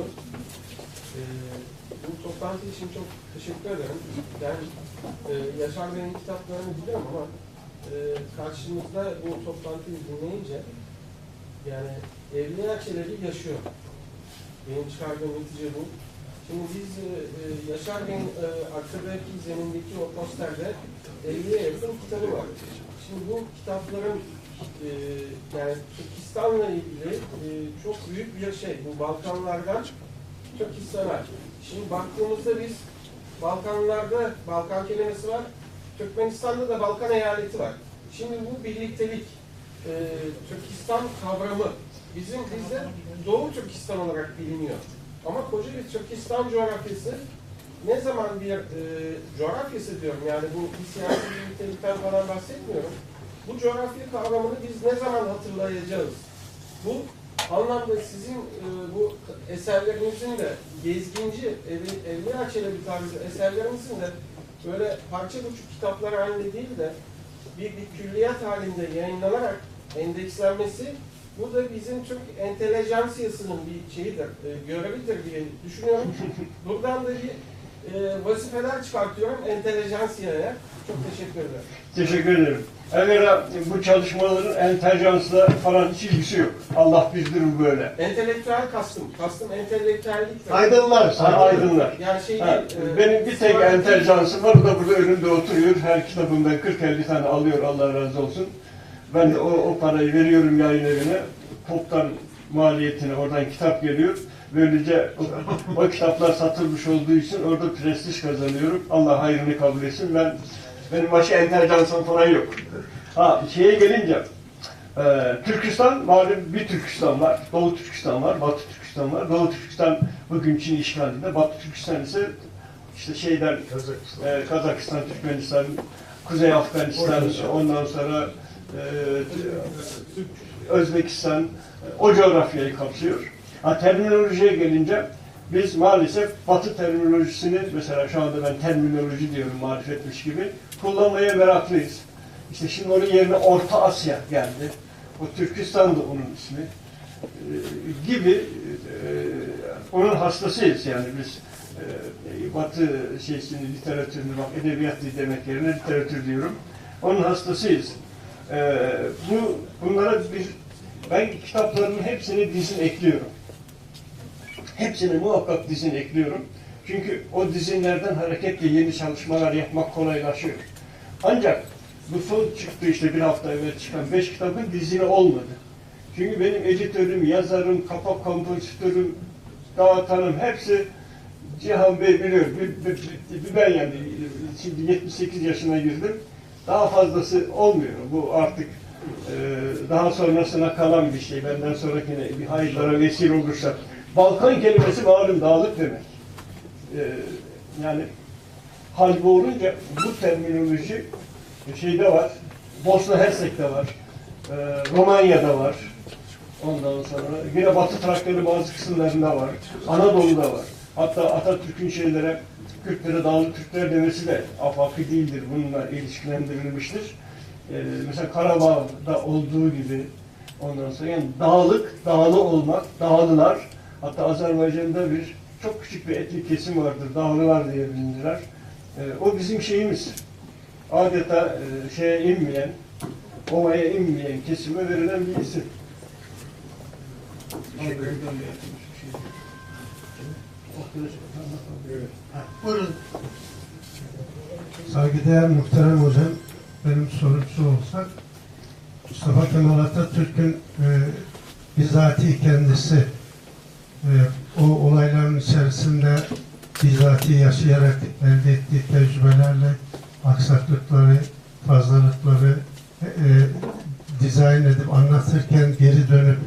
oldu. Ee, bu toplantı için çok teşekkür ederim. Ben e, Yaşar Bey'in kitaplarını biliyorum ama e, karşımızda bu toplantıyı dinleyince yani Evliya Çelebi yaşıyor. Benim çıkardığım netice bu. Şimdi biz e, e, Yaşar Bey'in e, arkadaki zemindeki o posterde 50'ye yakın kitabı var. Şimdi bu kitapların e, yani Türkistan'la ilgili e, çok büyük bir şey. Bu Balkanlardan Türkistan'a. Şimdi baktığımızda biz Balkanlarda Balkan kelimesi var. Türkmenistan'da da Balkan eyaleti var. Şimdi bu birliktelik, e, Türkistan kavramı bizim bizde Doğu Türkistan olarak biliniyor. Ama koca bir Türkistan coğrafyası ne zaman bir e, coğrafyası diyorum yani bu bir siyasi birliktelikten falan bahsetmiyorum. Bu coğrafya kavramını biz ne zaman hatırlayacağız? Bu anlamda sizin e, bu eserlerinizin de gezginci, evi, Evliya Çelebi tarzı eserlerinizin de böyle parça buçuk kitaplar halinde değil de bir, bir külliyat halinde yayınlanarak endekslenmesi bu da bizim Türk entelejansiyasının bir şeyidir, e, görevidir diye düşünüyorum. Buradan da bir e, vazifeler çıkartıyorum entelejansiyaya. Çok teşekkür ederim. Teşekkür ederim. Evvela bu çalışmaların entelijansla falan hiç ilgisi yok. Allah bizdir böyle. Entelektüel kastım, kastım entelektüellik. Aydınlar. Ha, aydınlar. Yani şey Ha, değil, e, benim bir tek entelijansım var, o da burada önümde oturuyor. Her kitabından 40-50 tane alıyor, Allah razı olsun. Ben de o, o parayı veriyorum yayın evine. Toptan maliyetine oradan kitap geliyor. Böylece o, o kitaplar satılmış olduğu için orada prestij kazanıyorum. Allah hayrını kabul etsin. Ben benim başka entelijansım falan yok. Ha şeye gelince e, Türkistan malum bir Türkistan var. Doğu Türkistan var, Batı Türkistan var. Doğu Türkistan bugün Çin işgalinde. Batı Türkistan ise işte şeyden Kazakistan. e, Kazakistan, Türkmenistan, Kuzey Afganistan, ondan sonra e, Özbekistan, e, o coğrafyayı kapsıyor. Ha, terminolojiye gelince biz maalesef Batı terminolojisini mesela şu anda ben terminoloji diyorum marifetmiş gibi kullanmaya meraklıyız. İşte şimdi onun yerine Orta Asya geldi. O Türkistan da onun ismi. E, gibi e, onun hastasıyız yani biz e, Batı şeysini, literatürünü bak edebiyat demek yerine literatür diyorum. Onun hastasıyız. E, bu bunlara bir ben kitaplarının hepsini dizin ekliyorum. Hepsini muhakkak dizin ekliyorum. Çünkü o dizinlerden hareketle yeni çalışmalar yapmak kolaylaşıyor. Ancak bu son çıktı işte bir hafta evvel çıkan beş kitabın dizini olmadı. Çünkü benim editörüm, yazarım, kapak kompozitörüm, dağıtanım hepsi Cihan Bey biliyor. Bir, bir, bir- ben yani şimdi 78 yaşına girdim. Daha fazlası olmuyor. Bu artık e, daha sonrasına kalan bir şey. Benden sonrakine bir hayırlara vesile olursa. Balkan kelimesi malum dağlık demek. E, yani hal bu olunca bu terminoloji şeyde var. Bosna Hersek'te var. E, Romanya'da var. Ondan sonra yine Batı Trakya'nın bazı kısımlarında var. Anadolu'da var. Hatta Atatürk'ün şeylere Kürtlere dağlı Türkler demesi de afaki değildir. Bununla ilişkilendirilmiştir. Ee, mesela Karabağ'da olduğu gibi ondan sonra yani dağlık, dağlı olmak, dağlılar. Hatta Azerbaycan'da bir çok küçük bir etnik kesim vardır. Dağlılar diye bilinirler. Ee, o bizim şeyimiz. Adeta e, şeye inmeyen, ovaya inmeyen kesime verilen bir isim. Buyurun. Saygıdeğer muhterem hocam, benim sorusu olsak, Mustafa Kemal Atatürk'ün e, bizatihi kendisi e, o olayların içerisinde bizatihi yaşayarak elde ettiği tecrübelerle aksaklıkları, fazlalıkları e, e, dizayn edip anlatırken geri dönüp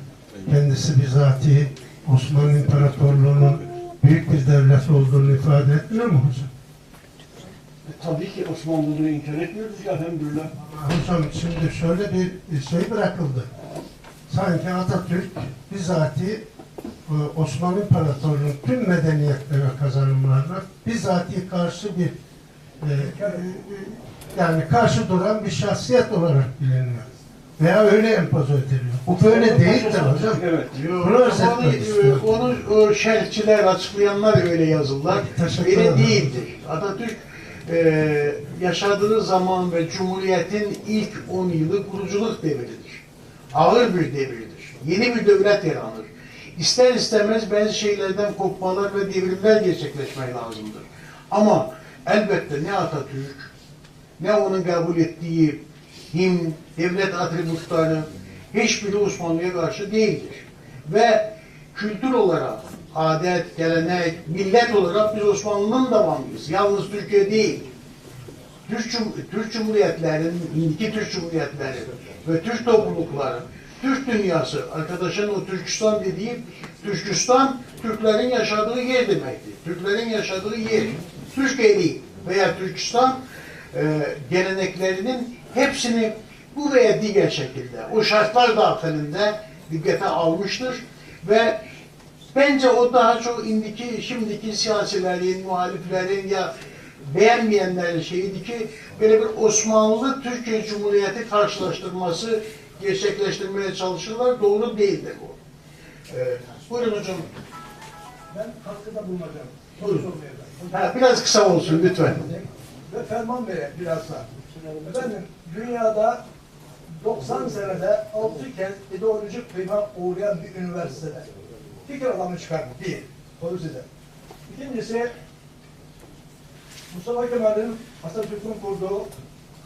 kendisi bizatihi Osmanlı İmparatorluğu'nun büyük bir devlet olduğunu ifade etmiyor mu hocam? E, tabii ki Osmanlılığı inkar etmiyoruz ya elhamdülillah. Hocam şimdi şöyle bir şey bırakıldı. Sanki Atatürk bizatihi Osmanlı İmparatorluğu'nun tüm medeniyetleri ve kazanımlarına bizatihi karşı bir e, e, yani karşı duran bir şahsiyet olarak biliniyor. veya öyle empoze ediliyor. Bu böyle değildir hocam. Evet. Bunu onu, onu şerhçiler, açıklayanlar öyle yazırlar. Öyle değildir. Atatürk e, yaşadığı zaman ve Cumhuriyet'in ilk 10 yılı kuruculuk devridir. Ağır bir devirdir. Yeni bir devlet yaranır. İster istemez bazı şeylerden kopmalar ve devrimler gerçekleşmeye lazımdır. Ama elbette ne Atatürk, ne onun kabul ettiği him, devlet atributları hiçbiri Osmanlı'ya karşı değildir. Ve kültür olarak, adet, gelenek, millet olarak biz Osmanlı'nın devamıyız. Yalnız Türkiye değil. Türk, Türk Cumhuriyetlerinin, iki Türk Cumhuriyetleri ve Türk toplulukları, Türk dünyası, arkadaşın o Türkistan dediği, Türkistan, Türklerin yaşadığı yer demektir. Türklerin yaşadığı yer. Türkeli veya Türkistan e, geleneklerinin hepsini bu veya diğer şekilde, o şartlar dahilinde dikkate almıştır ve Bence o daha çok indiki, şimdiki siyasilerin, muhaliflerin ya beğenmeyenlerin şeyiydi ki böyle bir Osmanlı Türkiye Cumhuriyeti karşılaştırması gerçekleştirmeye çalışırlar. Doğru değildir bu. Ee, buyurun hocam. Ben katkıda bulunacağım. Buyurun. Ha, biraz kısa olsun lütfen. Ve Ferman Bey'e biraz da. Efendim dünyada 90 senede 6 kez ideolojik kıyma uğrayan bir üniversitede fikir alanı çıkardı. Bir. Soru size. İkincisi Mustafa Kemal'in Atatürk'ün kurduğu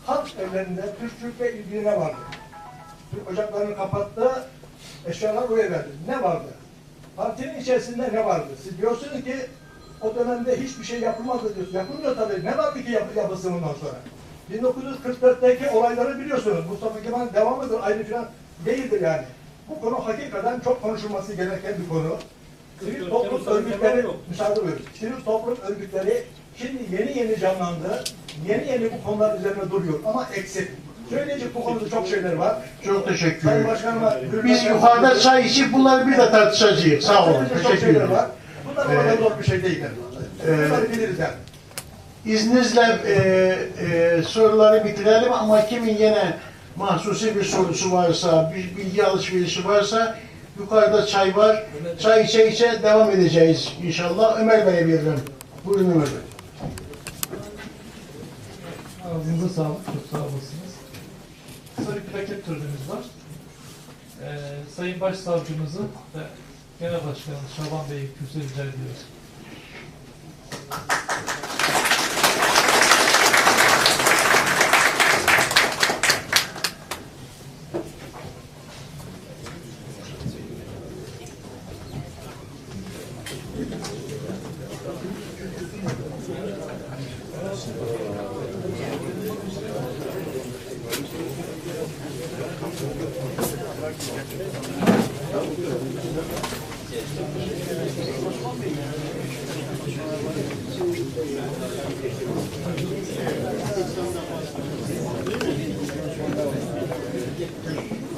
halk evlerinde Türkçülükle ilgili ne vardı? Ocaklarını kapattı, eşyalar oraya verdi. Ne vardı? Partinin içerisinde ne vardı? Siz diyorsunuz ki o dönemde hiçbir şey yapılmadı diyorsunuz. Yapılmıyor tabii. Ne vardı ki yap yapılsın ondan sonra? 1944'teki olayları biliyorsunuz. Mustafa Kemal devam eder, ayrı falan değildir yani. Bu konu hakikaten çok konuşulması gereken bir konu. Sivil toplum örgütleri, müsaade buyurun. Sivil toplum örgütleri şimdi yeni yeni canlandı. Yeni yeni bu konular üzerine duruyor ama eksik. Söyleyecek bu konuda çok şeyler var. Çok teşekkür Sayın ederim. Başkanıma Biz yukarıda çay içip bunları bir de tartışacağız. Sağ olun. Teşekkür şeyler ederim. var. Bunlar kadar zor bir şey değil. Bunları biliriz yani. İzninizle e, e, soruları bitirelim ama kimin yine mahsusi bir sorusu varsa, bir bilgi alışverişi varsa yukarıda çay var. Çay içe içe devam edeceğiz inşallah. Ömer Bey'e veririm. Buyurun Ömer Bey. Ağzınıza sağlık, çok sağ olasınız. Kısa bir plaket törenimiz var. Ee, Sayın Başsavcımızı ve Genel Başkanımız Şaban Bey'i kürsüye rica ediyoruz. Thank you.